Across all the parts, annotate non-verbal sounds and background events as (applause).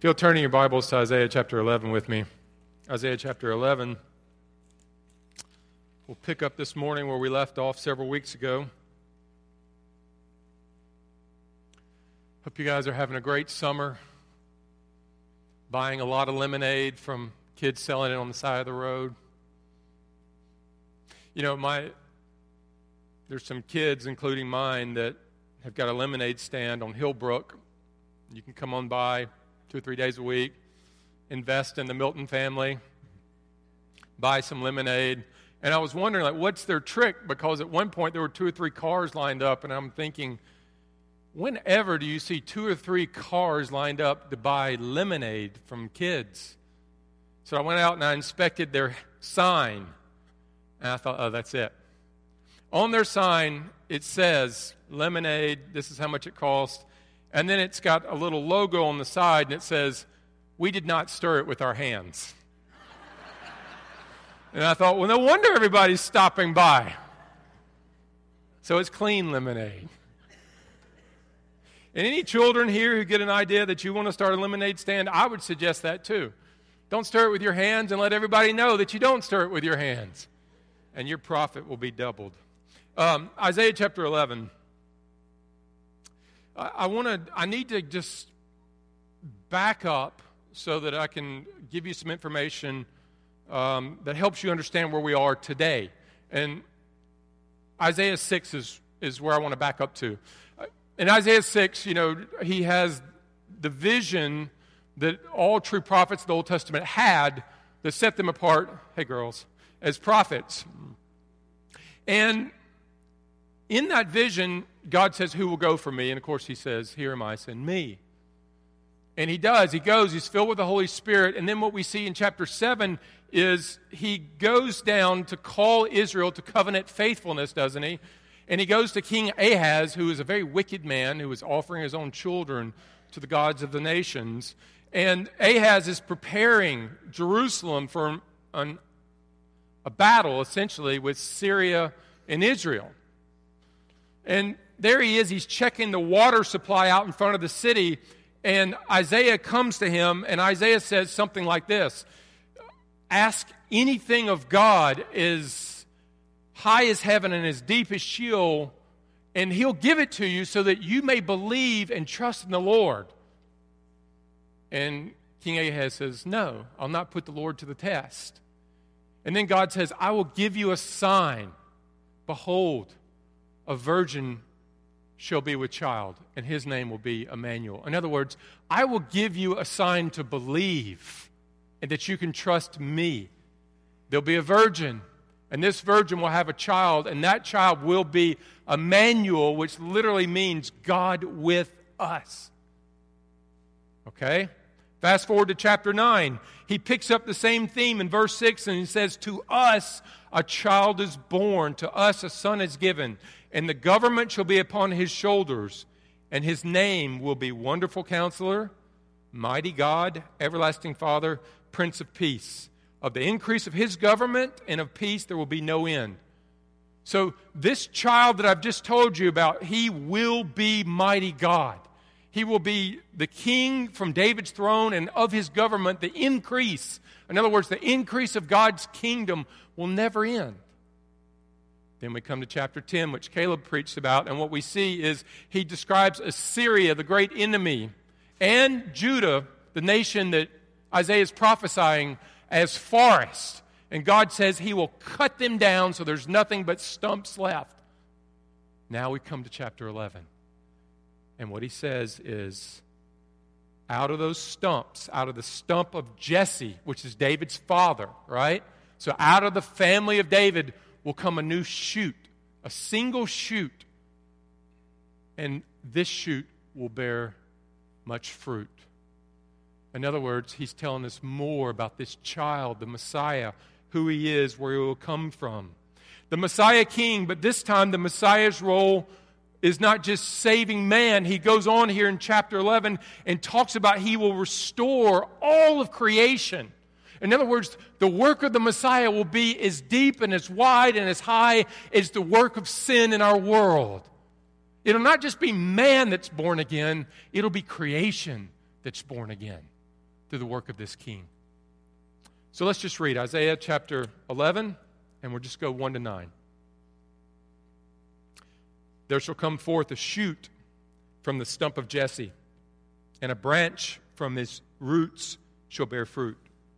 If you'll turn in your Bibles to Isaiah chapter 11 with me. Isaiah chapter 11. We'll pick up this morning where we left off several weeks ago. Hope you guys are having a great summer. Buying a lot of lemonade from kids selling it on the side of the road. You know, my there's some kids, including mine, that have got a lemonade stand on Hillbrook. You can come on by two or three days a week, invest in the Milton family, buy some lemonade. And I was wondering, like, what's their trick? Because at one point there were two or three cars lined up, and I'm thinking, whenever do you see two or three cars lined up to buy lemonade from kids? So I went out and I inspected their sign, and I thought, oh, that's it. On their sign, it says lemonade, this is how much it costs. And then it's got a little logo on the side and it says, We did not stir it with our hands. (laughs) and I thought, well, no wonder everybody's stopping by. So it's clean lemonade. And any children here who get an idea that you want to start a lemonade stand, I would suggest that too. Don't stir it with your hands and let everybody know that you don't stir it with your hands. And your profit will be doubled. Um, Isaiah chapter 11. I, want to, I need to just back up so that I can give you some information um, that helps you understand where we are today. And Isaiah 6 is, is where I want to back up to. In Isaiah 6, you know, he has the vision that all true prophets of the Old Testament had that set them apart, hey girls, as prophets. And in that vision, God says, Who will go for me? And of course, he says, Here am I, send me. And he does. He goes, he's filled with the Holy Spirit. And then what we see in chapter 7 is he goes down to call Israel to covenant faithfulness, doesn't he? And he goes to King Ahaz, who is a very wicked man who is offering his own children to the gods of the nations. And Ahaz is preparing Jerusalem for an, a battle, essentially, with Syria and Israel. And there he is. He's checking the water supply out in front of the city. And Isaiah comes to him, and Isaiah says something like this Ask anything of God as high as heaven and as deep as Sheol, and he'll give it to you so that you may believe and trust in the Lord. And King Ahaz says, No, I'll not put the Lord to the test. And then God says, I will give you a sign. Behold, a virgin shall be with child, and his name will be Emmanuel. In other words, I will give you a sign to believe and that you can trust me. There'll be a virgin, and this virgin will have a child, and that child will be Emmanuel, which literally means God with us. Okay? Fast forward to chapter 9. He picks up the same theme in verse 6 and he says, To us a child is born, to us a son is given and the government shall be upon his shoulders, and his name will be Wonderful Counselor, Mighty God, Everlasting Father, Prince of Peace. Of the increase of his government and of peace, there will be no end. So, this child that I've just told you about, he will be mighty God. He will be the king from David's throne and of his government, the increase. In other words, the increase of God's kingdom will never end. Then we come to chapter 10, which Caleb preached about, and what we see is he describes Assyria, the great enemy, and Judah, the nation that Isaiah is prophesying, as forest. And God says he will cut them down so there's nothing but stumps left. Now we come to chapter 11. And what he says is out of those stumps, out of the stump of Jesse, which is David's father, right? So out of the family of David will come a new shoot, a single shoot. And this shoot will bear much fruit. In other words, he's telling us more about this child, the Messiah, who he is, where he will come from. The Messiah King, but this time the Messiah's role is not just saving man. He goes on here in chapter 11 and talks about he will restore all of creation. In other words, the work of the Messiah will be as deep and as wide and as high as the work of sin in our world. It'll not just be man that's born again, it'll be creation that's born again. through the work of this king. So let's just read Isaiah chapter 11, and we'll just go 1 to 9. There shall come forth a shoot from the stump of Jesse, and a branch from his roots shall bear fruit.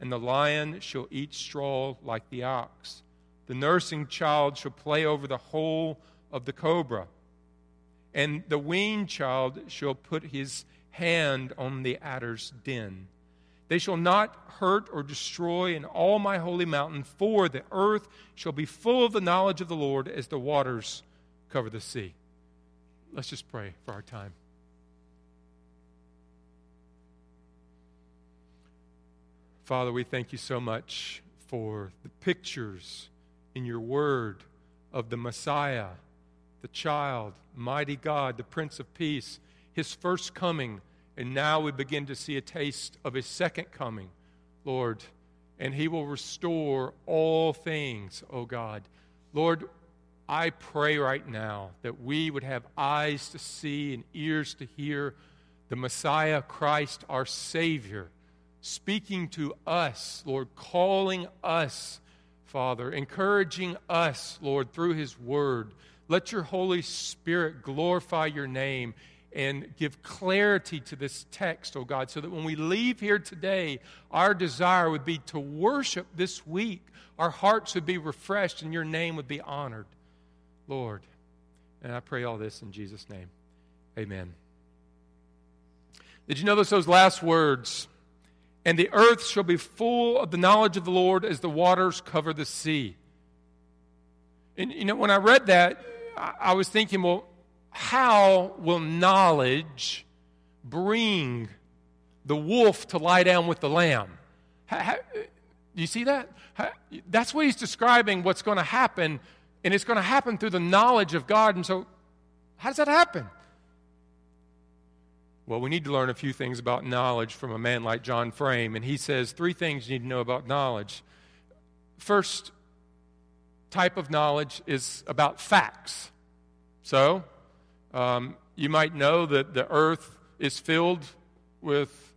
and the lion shall eat straw like the ox. The nursing child shall play over the hole of the cobra and the weaned child shall put his hand on the adder's den. They shall not hurt or destroy in all my holy mountain, for the earth shall be full of the knowledge of the Lord as the waters cover the sea. Let's just pray for our time. Father, we thank you so much for the pictures in your word of the Messiah the child, mighty God, the Prince of Peace, his first coming, and now we begin to see a taste of his second coming, Lord. And he will restore all things, O oh God. Lord, I pray right now that we would have eyes to see and ears to hear the Messiah, Christ, our Savior, speaking to us, Lord, calling us, Father, encouraging us, Lord, through His Word. Let your Holy Spirit glorify your name and give clarity to this text, oh God, so that when we leave here today, our desire would be to worship this week. Our hearts would be refreshed and your name would be honored, Lord. And I pray all this in Jesus' name. Amen. Did you notice those last words? And the earth shall be full of the knowledge of the Lord as the waters cover the sea. And you know, when I read that, I was thinking, well, how will knowledge bring the wolf to lie down with the lamb? How, how, you see that? How, that's what he's describing what's going to happen, and it's going to happen through the knowledge of God. And so, how does that happen? Well, we need to learn a few things about knowledge from a man like John Frame, and he says three things you need to know about knowledge. First, type of knowledge is about facts. So, um, you might know that the earth is filled with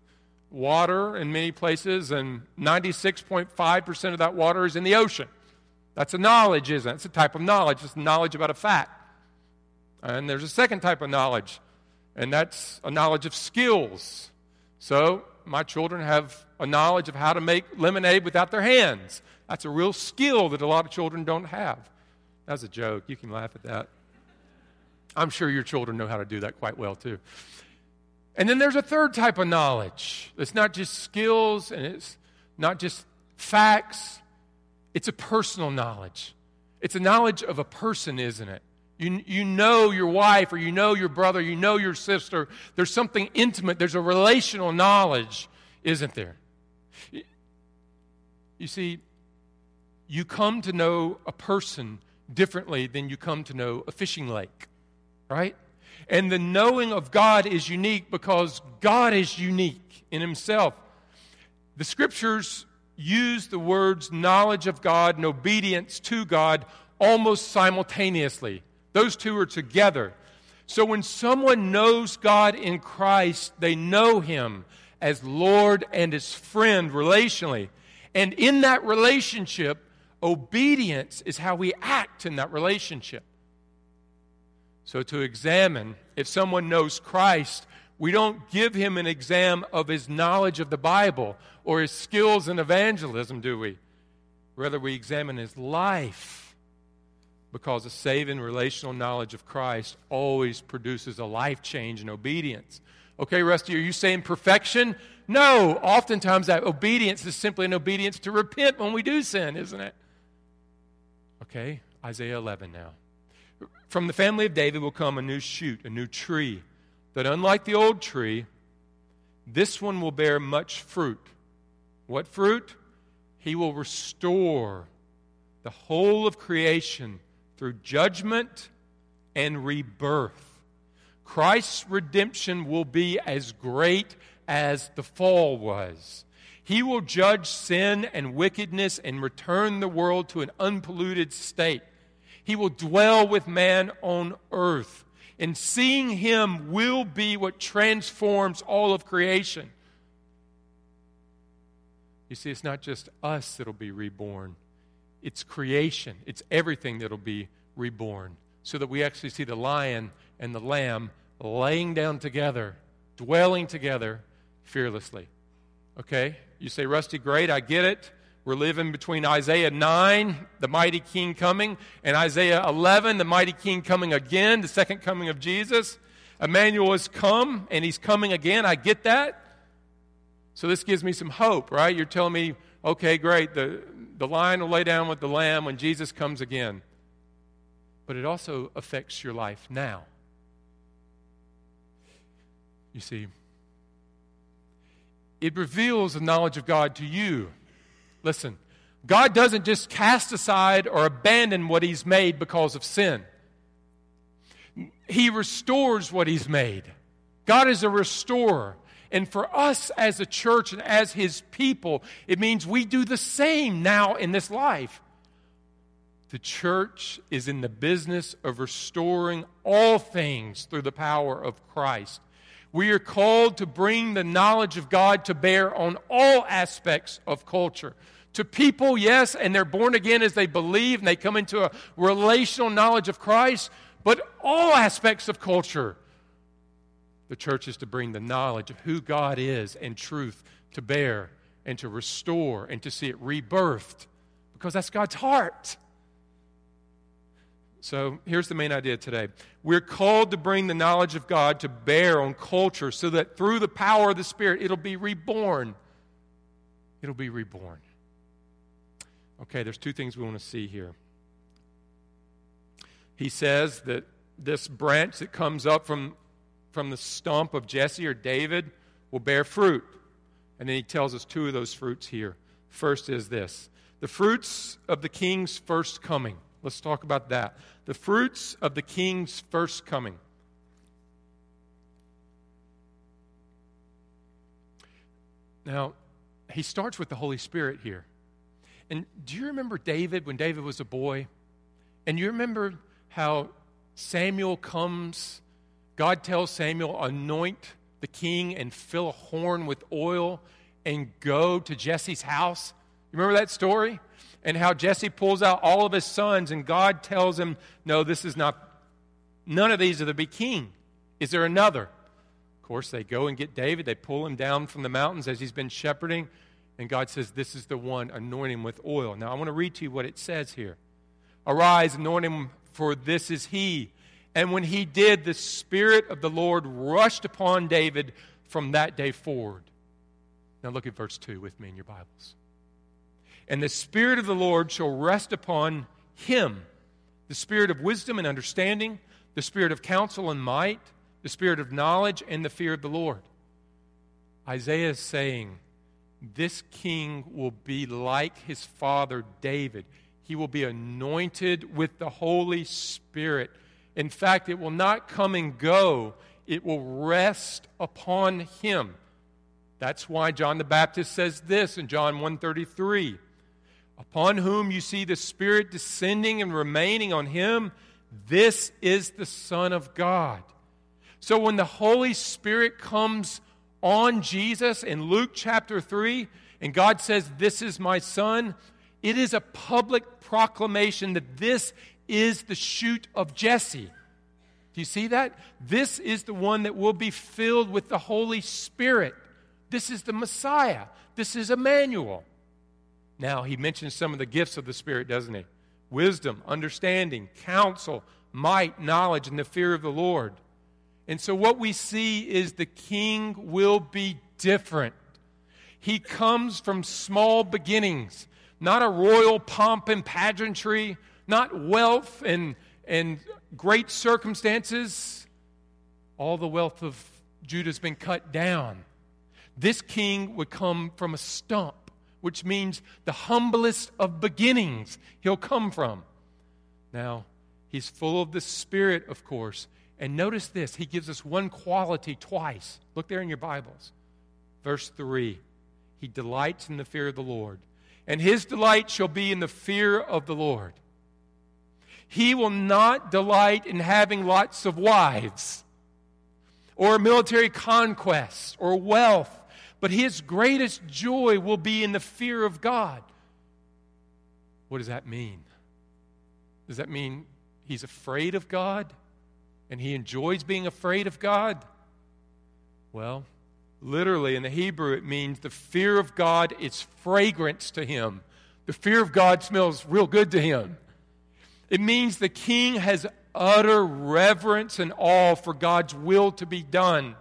water in many places, and 96.5% of that water is in the ocean. That's a knowledge, isn't it? It's a type of knowledge. It's knowledge about a fact. And there's a second type of knowledge, and that's a knowledge of skills. So, my children have a knowledge of how to make lemonade without their hands. That's a real skill that a lot of children don't have. That's a joke. You can laugh at that. I'm sure your children know how to do that quite well, too. And then there's a third type of knowledge. It's not just skills and it's not just facts, it's a personal knowledge. It's a knowledge of a person, isn't it? You, you know your wife or you know your brother, you know your sister. There's something intimate, there's a relational knowledge, isn't there? You see, you come to know a person differently than you come to know a fishing lake, right? And the knowing of God is unique because God is unique in Himself. The scriptures use the words knowledge of God and obedience to God almost simultaneously. Those two are together. So when someone knows God in Christ, they know Him as Lord and as friend relationally. And in that relationship, Obedience is how we act in that relationship. So, to examine if someone knows Christ, We don't give him an exam of his knowledge of the Bible or his skills in evangelism, do we? Rather, we examine his life because a saving relational knowledge of Christ always produces a life change and obedience. Okay, Rusty, are you saying perfection? No. Oftentimes, that obedience is simply an obedience to repent when we do sin, isn't it? Okay, Isaiah 11 now. From the family of David will come a new shoot, a new tree, that unlike the old tree, this one will bear much fruit. What fruit? He will restore the whole of creation through judgment and rebirth. Christ's redemption will be as great as the fall was. He will judge sin and wickedness and return the world to an unpolluted state. He will dwell with man on earth. And seeing him will be what transforms all of creation. You see, it's not just us that'll be reborn, it's creation, it's everything that'll be reborn. So that we actually see the lion and the lamb laying down together, dwelling together fearlessly. Okay? You say, Rusty, great, I get it. We're living between Isaiah 9, the mighty king coming, and Isaiah 11, the mighty king coming again, the second coming of Jesus. Emmanuel has come, and he's coming again. I get that. So this gives me some hope, right? You're telling me, okay, great, the, the lion will lay down with the lamb when Jesus comes again. But it also affects your life now. You see, it reveals the knowledge of God to you. Listen, God doesn't just cast aside or abandon what He's made because of sin, He restores what He's made. God is a restorer. And for us as a church and as His people, it means we do the same now in this life. The church is in the business of restoring all things through the power of Christ. We are called to bring the knowledge of God to bear on all aspects of culture. To people, yes, and they're born again as they believe and they come into a relational knowledge of Christ, but all aspects of culture. The church is to bring the knowledge of who God is and truth to bear and to restore and to see it rebirthed because that's God's heart. So here's the main idea today. We're called to bring the knowledge of God to bear on culture so that through the power of the Spirit, it'll be reborn. It'll be reborn. Okay, there's two things we want to see here. He says that this branch that comes up from, from the stump of Jesse or David will bear fruit. And then he tells us two of those fruits here. First is this the fruits of the king's first coming. Let's talk about that. The fruits of the king's first coming. Now, he starts with the Holy Spirit here. And do you remember David when David was a boy? And you remember how Samuel comes, God tells Samuel, anoint the king and fill a horn with oil and go to Jesse's house? You remember that story? and how Jesse pulls out all of his sons, and God tells him, No, this is not, none of these are to be king. Is there another? Of course, they go and get David. They pull him down from the mountains as he's been shepherding, and God says, This is the one, anoint him with oil. Now, I want to read to you what it says here Arise, anoint him, for this is he. And when he did, the Spirit of the Lord rushed upon David from that day forward. Now, look at verse 2 with me in your Bibles. And the Spirit of the Lord shall rest upon him the Spirit of wisdom and understanding, the Spirit of counsel and might, the Spirit of knowledge and the fear of the Lord. Isaiah is saying, This king will be like his father David. He will be anointed with the Holy Spirit. In fact, it will not come and go, it will rest upon him. That's why John the Baptist says this in John 133 upon whom you see the Spirit descending and remaining on him, this is the Son of God. So when the Holy Spirit comes on Jesus in Luke chapter 3, and God says, This is my Son, it is a public proclamation that this is the shoot of Jesse. Do you see that? This is the one that will be filled with the Holy Spirit. This is the Messiah. This is Emmanuel. Now, he mentions some of the gifts of the Spirit, doesn't he? Wisdom, understanding, counsel, might, knowledge, and the fear of the Lord. And so, what we see is the king will be different. He comes from small beginnings, not a royal pomp and pageantry, not wealth and, and great circumstances. All the wealth of Judah has been cut down. This king would come from a stump, which means the humblest of beginnings he'll come from. Now, he's full of the Spirit, of course. And notice this he gives us one quality twice. Look there in your Bibles. Verse 3 He delights in the fear of the Lord, and his delight shall be in the fear of the Lord. He will not delight in having lots of wives or military conquests or wealth, but his greatest joy will be in the fear of God. What does that mean? Does that mean he's afraid of God and he enjoys being afraid of God? Well, literally in the Hebrew, it means the fear of God is fragrance to him. The fear of God smells real good to him. It means the king has utter reverence and awe for God's will to be done.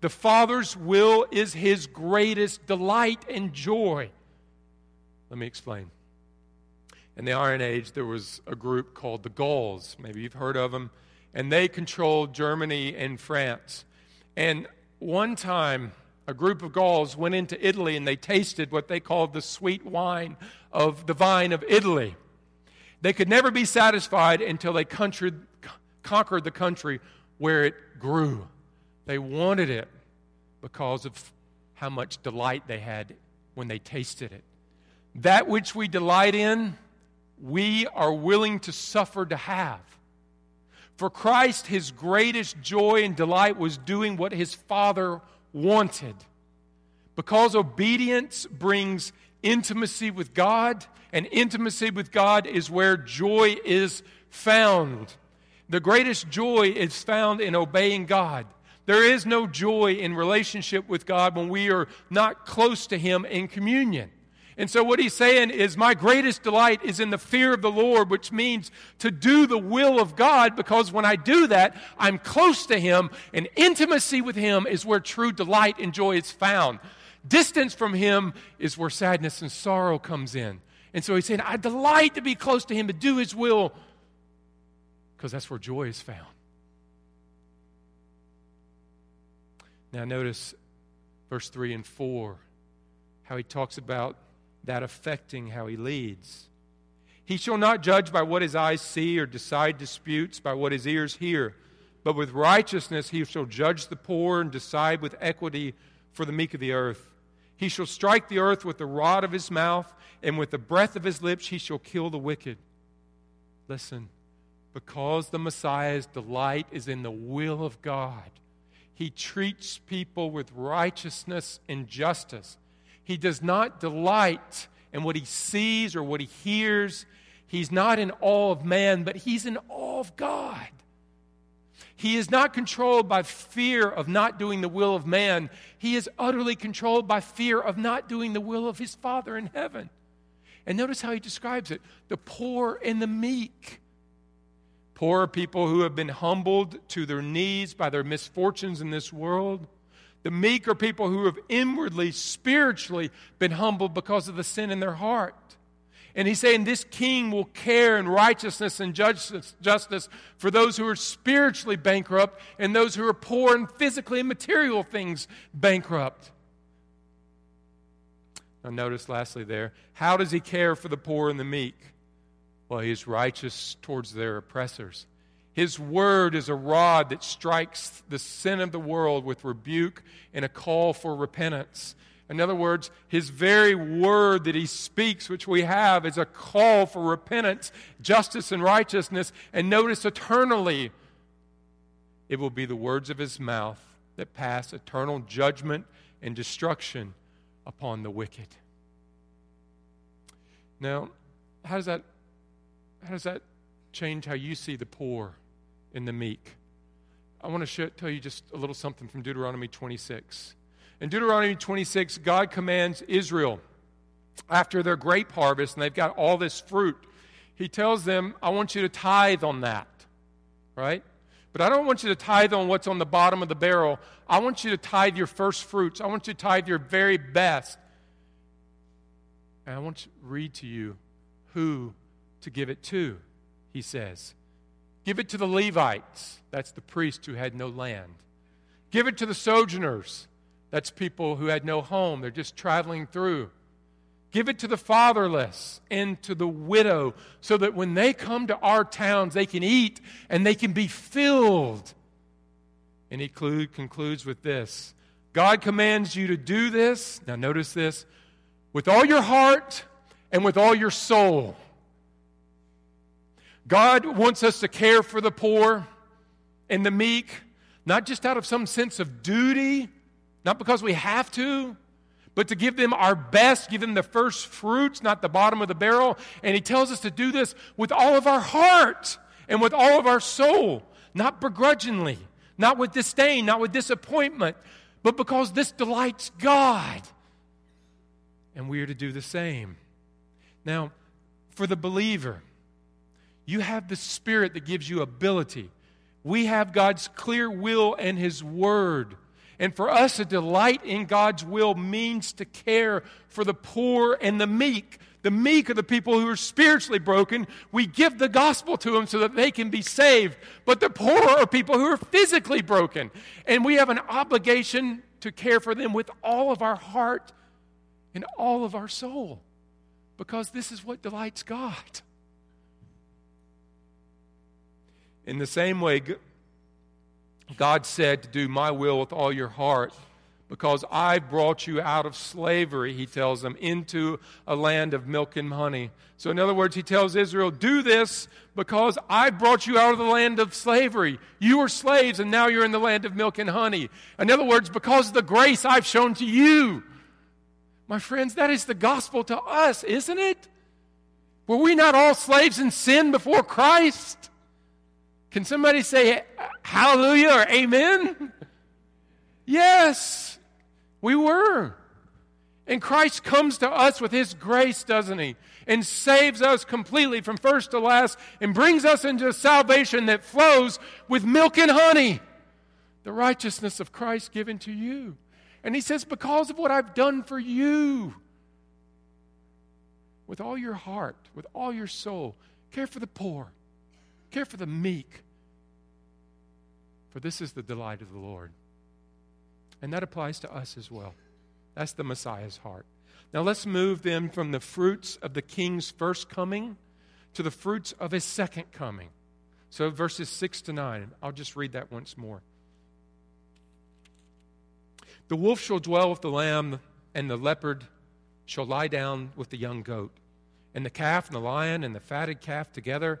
The Father's will is his greatest delight and joy. Let me explain. In the Iron Age, there was a group called the Gauls. Maybe you've heard of them. And they controlled Germany and France. And one time, a group of Gauls went into Italy and they tasted what they called the sweet wine of the vine of Italy. They could never be satisfied until they conquered the country where it grew. They wanted it because of how much delight they had when they tasted it. That which we delight in, we are willing to suffer to have. For Christ, his greatest joy and delight was doing what his Father wanted. Because obedience brings intimacy with God, and intimacy with God is where joy is found. The greatest joy is found in obeying God. There is no joy in relationship with God when we are not close to Him in communion. And so, what he's saying is, My greatest delight is in the fear of the Lord, which means to do the will of God, because when I do that, I'm close to Him, and intimacy with Him is where true delight and joy is found. Distance from Him is where sadness and sorrow comes in. And so he's saying, I delight to be close to him, to do his will, because that's where joy is found. Now, notice verse 3 and 4, how he talks about that affecting how he leads. He shall not judge by what his eyes see or decide disputes by what his ears hear, but with righteousness he shall judge the poor and decide with equity for the meek of the earth. He shall strike the earth with the rod of his mouth, and with the breath of his lips he shall kill the wicked. Listen, because the Messiah's delight is in the will of God, he treats people with righteousness and justice. He does not delight in what he sees or what he hears. He's not in awe of man, but he's in awe of God. He is not controlled by fear of not doing the will of man. He is utterly controlled by fear of not doing the will of his Father in heaven. And notice how he describes it the poor and the meek. Poor people who have been humbled to their knees by their misfortunes in this world. The meek are people who have inwardly, spiritually been humbled because of the sin in their heart. And he's saying this king will care in righteousness and justice, justice for those who are spiritually bankrupt and those who are poor and physically and material things bankrupt. Now, notice lastly there, how does he care for the poor and the meek? Well, he is righteous towards their oppressors. His word is a rod that strikes the sin of the world with rebuke and a call for repentance. In other words, his very word that he speaks, which we have, is a call for repentance, justice, and righteousness. And notice eternally, it will be the words of his mouth that pass eternal judgment and destruction upon the wicked. Now, how does that, how does that change how you see the poor and the meek? I want to show, tell you just a little something from Deuteronomy 26. In Deuteronomy 26, God commands Israel after their grape harvest, and they've got all this fruit. He tells them, I want you to tithe on that, right? But I don't want you to tithe on what's on the bottom of the barrel. I want you to tithe your first fruits. I want you to tithe your very best. And I want to read to you who to give it to, he says. Give it to the Levites. That's the priest who had no land. Give it to the sojourners. That's people who had no home. They're just traveling through. Give it to the fatherless and to the widow so that when they come to our towns, they can eat and they can be filled. And he concludes with this God commands you to do this. Now, notice this with all your heart and with all your soul. God wants us to care for the poor and the meek, not just out of some sense of duty, not because we have to, but to give them our best, give them the first fruits, not the bottom of the barrel. And He tells us to do this with all of our heart and with all of our soul, not begrudgingly, not with disdain, not with disappointment, but because this delights God. And we are to do the same. Now, for the believer, you have the Spirit that gives you ability. We have God's clear will and His Word. And for us, a delight in God's will means to care for the poor and the meek. The meek are the people who are spiritually broken. We give the gospel to them so that they can be saved. But the poor are people who are physically broken. And we have an obligation to care for them with all of our heart and all of our soul because this is what delights God. In the same way, God said to do my will with all your heart because I brought you out of slavery, he tells them, into a land of milk and honey. So, in other words, he tells Israel, do this because I brought you out of the land of slavery. You were slaves and now you're in the land of milk and honey. In other words, because of the grace I've shown to you. My friends, that is the gospel to us, isn't it? Were we not all slaves in sin before Christ? Can somebody say hallelujah or amen? Yes, we were. And Christ comes to us with his grace, doesn't he? And saves us completely from first to last and brings us into salvation that flows with milk and honey. The righteousness of Christ given to you. And he says, Because of what I've done for you, with all your heart, with all your soul, care for the poor, Care for the meek, for this is the delight of the Lord. And that applies to us as well. That's the Messiah's heart. Now let's move then from the fruits of the king's first coming to the fruits of his second coming. So verses 6 to 9. I'll just read that once more. The wolf shall dwell with the lamb, and the leopard shall lie down with the young goat, and the calf and the lion and the fatted calf together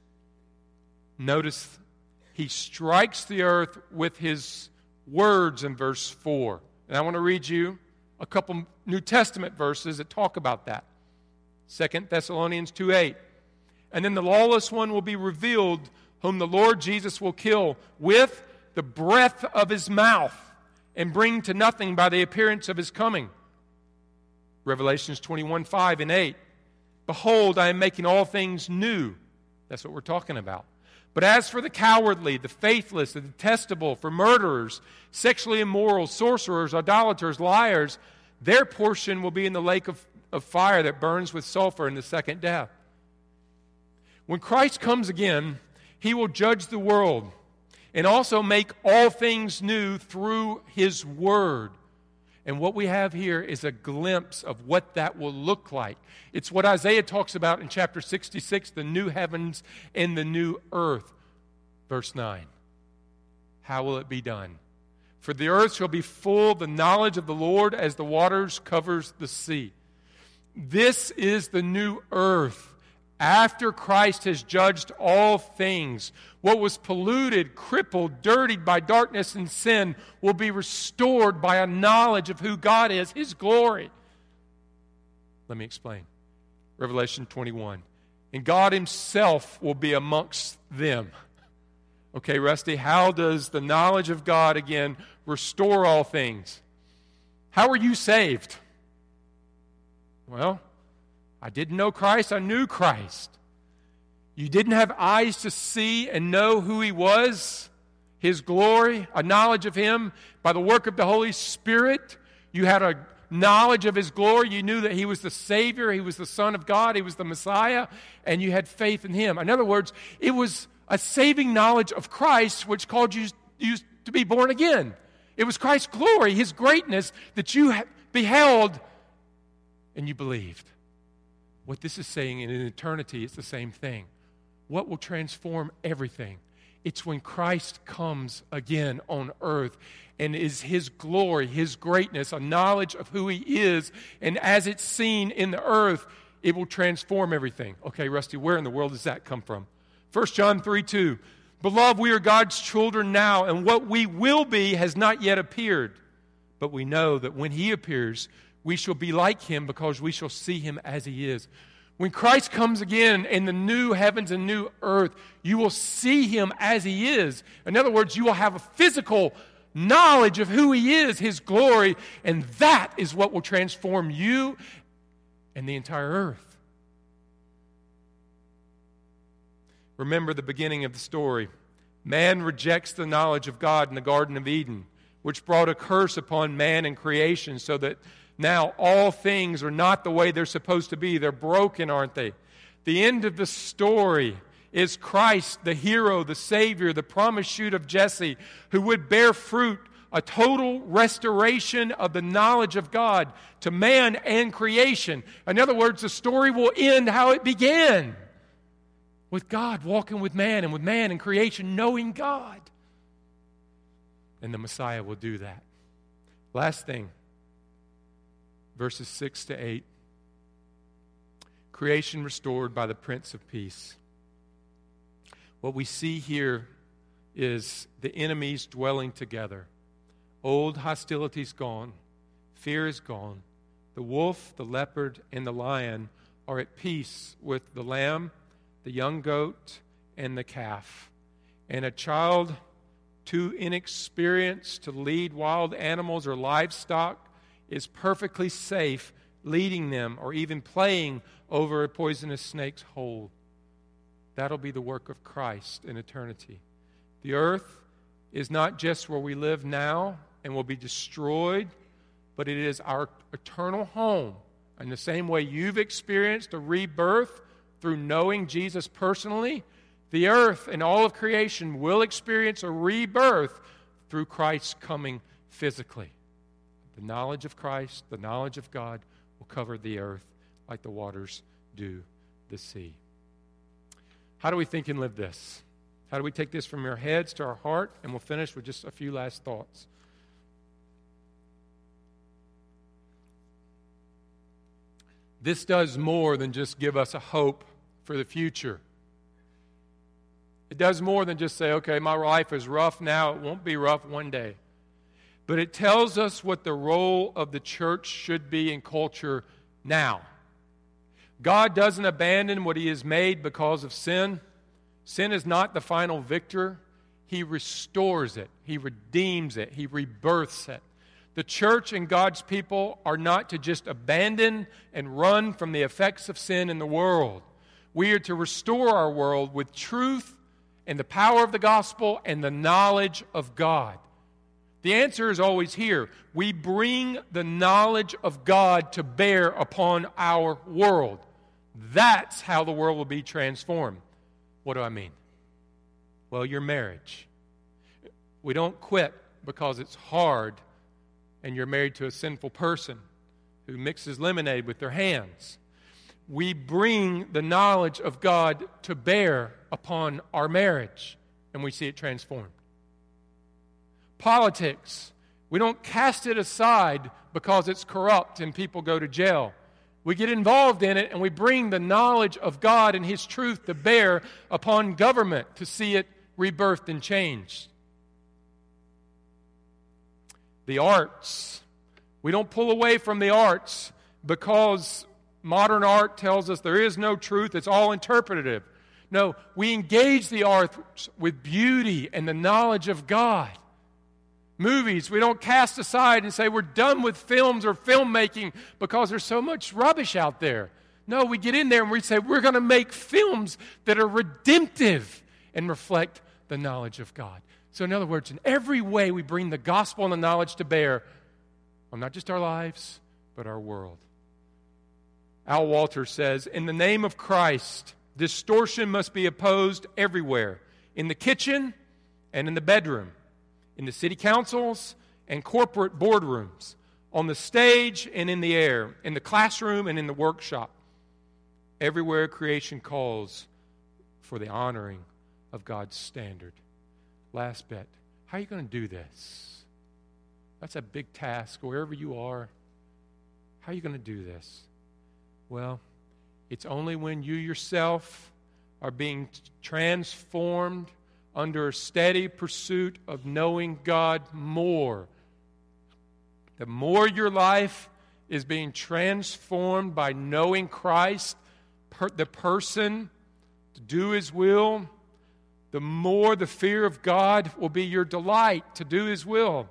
Notice he strikes the earth with his words in verse 4. And I want to read you a couple New Testament verses that talk about that. 2 Thessalonians 2 8. And then the lawless one will be revealed, whom the Lord Jesus will kill with the breath of his mouth and bring to nothing by the appearance of his coming. Revelations 21 5 and 8. Behold, I am making all things new. That's what we're talking about. But as for the cowardly, the faithless, the detestable, for murderers, sexually immoral, sorcerers, idolaters, liars, their portion will be in the lake of, of fire that burns with sulfur in the second death. When Christ comes again, he will judge the world and also make all things new through his word. And what we have here is a glimpse of what that will look like. It's what Isaiah talks about in chapter 66 the new heavens and the new earth. Verse 9. How will it be done? For the earth shall be full the knowledge of the Lord as the waters covers the sea. This is the new earth after Christ has judged all things. What was polluted, crippled, dirtied by darkness and sin will be restored by a knowledge of who God is, His glory. Let me explain. Revelation 21. And God Himself will be amongst them. Okay, Rusty, how does the knowledge of God again restore all things? How are you saved? Well, I didn't know Christ, I knew Christ. You didn't have eyes to see and know who He was, His glory, a knowledge of Him by the work of the Holy Spirit. You had a knowledge of His glory. You knew that He was the Savior, He was the Son of God, He was the Messiah, and you had faith in Him. In other words, it was a saving knowledge of Christ which called you, you to be born again. It was Christ's glory, His greatness that you beheld and you believed. What this is saying in eternity it's the same thing. What will transform everything? It's when Christ comes again on earth and is his glory, his greatness, a knowledge of who he is, and as it's seen in the earth, it will transform everything. Okay, Rusty, where in the world does that come from? 1 John 3 2. Beloved, we are God's children now, and what we will be has not yet appeared. But we know that when he appears, we shall be like him because we shall see him as he is. When Christ comes again in the new heavens and new earth, you will see him as he is. In other words, you will have a physical knowledge of who he is, his glory, and that is what will transform you and the entire earth. Remember the beginning of the story. Man rejects the knowledge of God in the Garden of Eden, which brought a curse upon man and creation, so that now, all things are not the way they're supposed to be. They're broken, aren't they? The end of the story is Christ, the hero, the Savior, the promised shoot of Jesse, who would bear fruit, a total restoration of the knowledge of God to man and creation. In other words, the story will end how it began with God walking with man and with man and creation, knowing God. And the Messiah will do that. Last thing verses 6 to 8. Creation restored by the Prince of Peace. What we see here is the enemies dwelling together. Old hostilities gone, fear is gone. The wolf, the leopard, and the lion are at peace with the lamb, the young goat, and the calf. And a child too inexperienced to lead wild animals or livestock is perfectly safe leading them or even playing over a poisonous snake's hole. That'll be the work of Christ in eternity. The earth is not just where we live now and will be destroyed, but it is our eternal home. In the same way you've experienced a rebirth through knowing Jesus personally, the earth and all of creation will experience a rebirth through Christ's coming physically. The knowledge of Christ, the knowledge of God will cover the earth like the waters do the sea. How do we think and live this? How do we take this from our heads to our heart? And we'll finish with just a few last thoughts. This does more than just give us a hope for the future. It does more than just say, okay, my life is rough now, it won't be rough one day but it tells us what the role of the church should be in culture now. God doesn't abandon what He has made because of sin. Sin is not the final victor. He restores it, He redeems it, He rebirths it. The church and God's people are not to just abandon and run from the effects of sin in the world. We are to restore our world with truth and the power of the gospel and the knowledge of God. The answer is always here. We bring the knowledge of God to bear upon our world. That's how the world will be transformed. What do I mean? Well, your marriage. We don't quit because it's hard and you're married to a sinful person who mixes lemonade with their hands. We bring the knowledge of God to bear upon our marriage and we see it transformed. Politics. We don't cast it aside because it's corrupt and people go to jail. We get involved in it and we bring the knowledge of God and His truth to bear upon government to see it rebirthed and changed. The arts. We don't pull away from the arts because modern art tells us there is no truth, it's all interpretative. No, we engage the arts with beauty and the knowledge of God. Movies, we don't cast aside and say we're done with films or filmmaking because there's so much rubbish out there. No, we get in there and we say we're going to make films that are redemptive and reflect the knowledge of God. So, in other words, in every way, we bring the gospel and the knowledge to bear on not just our lives, but our world. Al Wolters says, In the name of Christ, distortion must be opposed everywhere in the kitchen and in the bedroom in the city councils and corporate boardrooms, on the stage and in the air, in the classroom and in the workshop. Everywhere creation calls for the honoring of God's standard. Last bit. How are you going to do this? That's a big task, wherever you are. How are you going to do this? Well, it's only when you yourself are being transformed under a steady pursuit of knowing God more. The more your life is being transformed by knowing Christ, per, the person, to do His will, the more the fear of God will be your delight to do His will,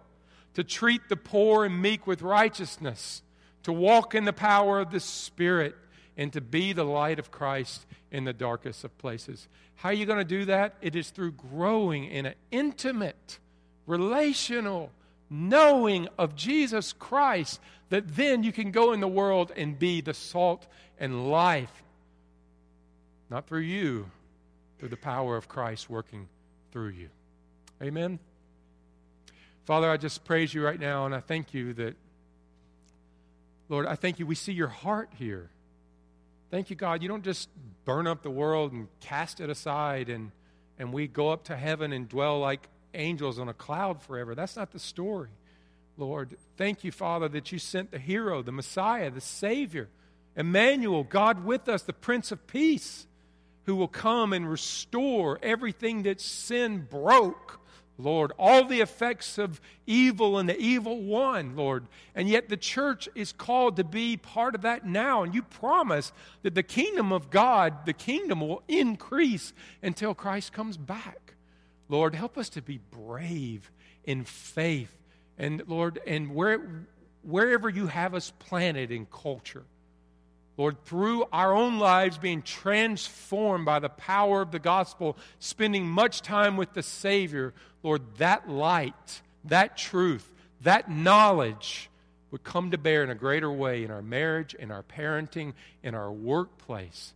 to treat the poor and meek with righteousness, to walk in the power of the Spirit, and to be the light of Christ in the darkest of places. How are you going to do that? It is through growing in an intimate, relational knowing of Jesus Christ that then you can go in the world and be the salt and life. Not through you, through the power of Christ working through you. Amen. Father, I just praise you right now and I thank you that, Lord, I thank you. We see your heart here. Thank you, God. You don't just burn up the world and cast it aside and, and we go up to heaven and dwell like angels on a cloud forever. That's not the story, Lord. Thank you, Father, that you sent the hero, the Messiah, the Savior, Emmanuel, God with us, the Prince of Peace, who will come and restore everything that sin broke Lord, all the effects of evil and the evil one, Lord. And yet the church is called to be part of that now. And you promise that the kingdom of God, the kingdom will increase until Christ comes back. Lord, help us to be brave in faith. And Lord, and where, wherever you have us planted in culture, Lord, through our own lives being transformed by the power of the gospel, spending much time with the Savior, Lord, that light, that truth, that knowledge would come to bear in a greater way in our marriage, in our parenting, in our workplace.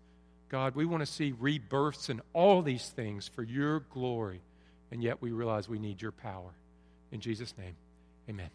God, we want to see rebirths in all these things for your glory, and yet we realize we need your power. In Jesus' name, amen.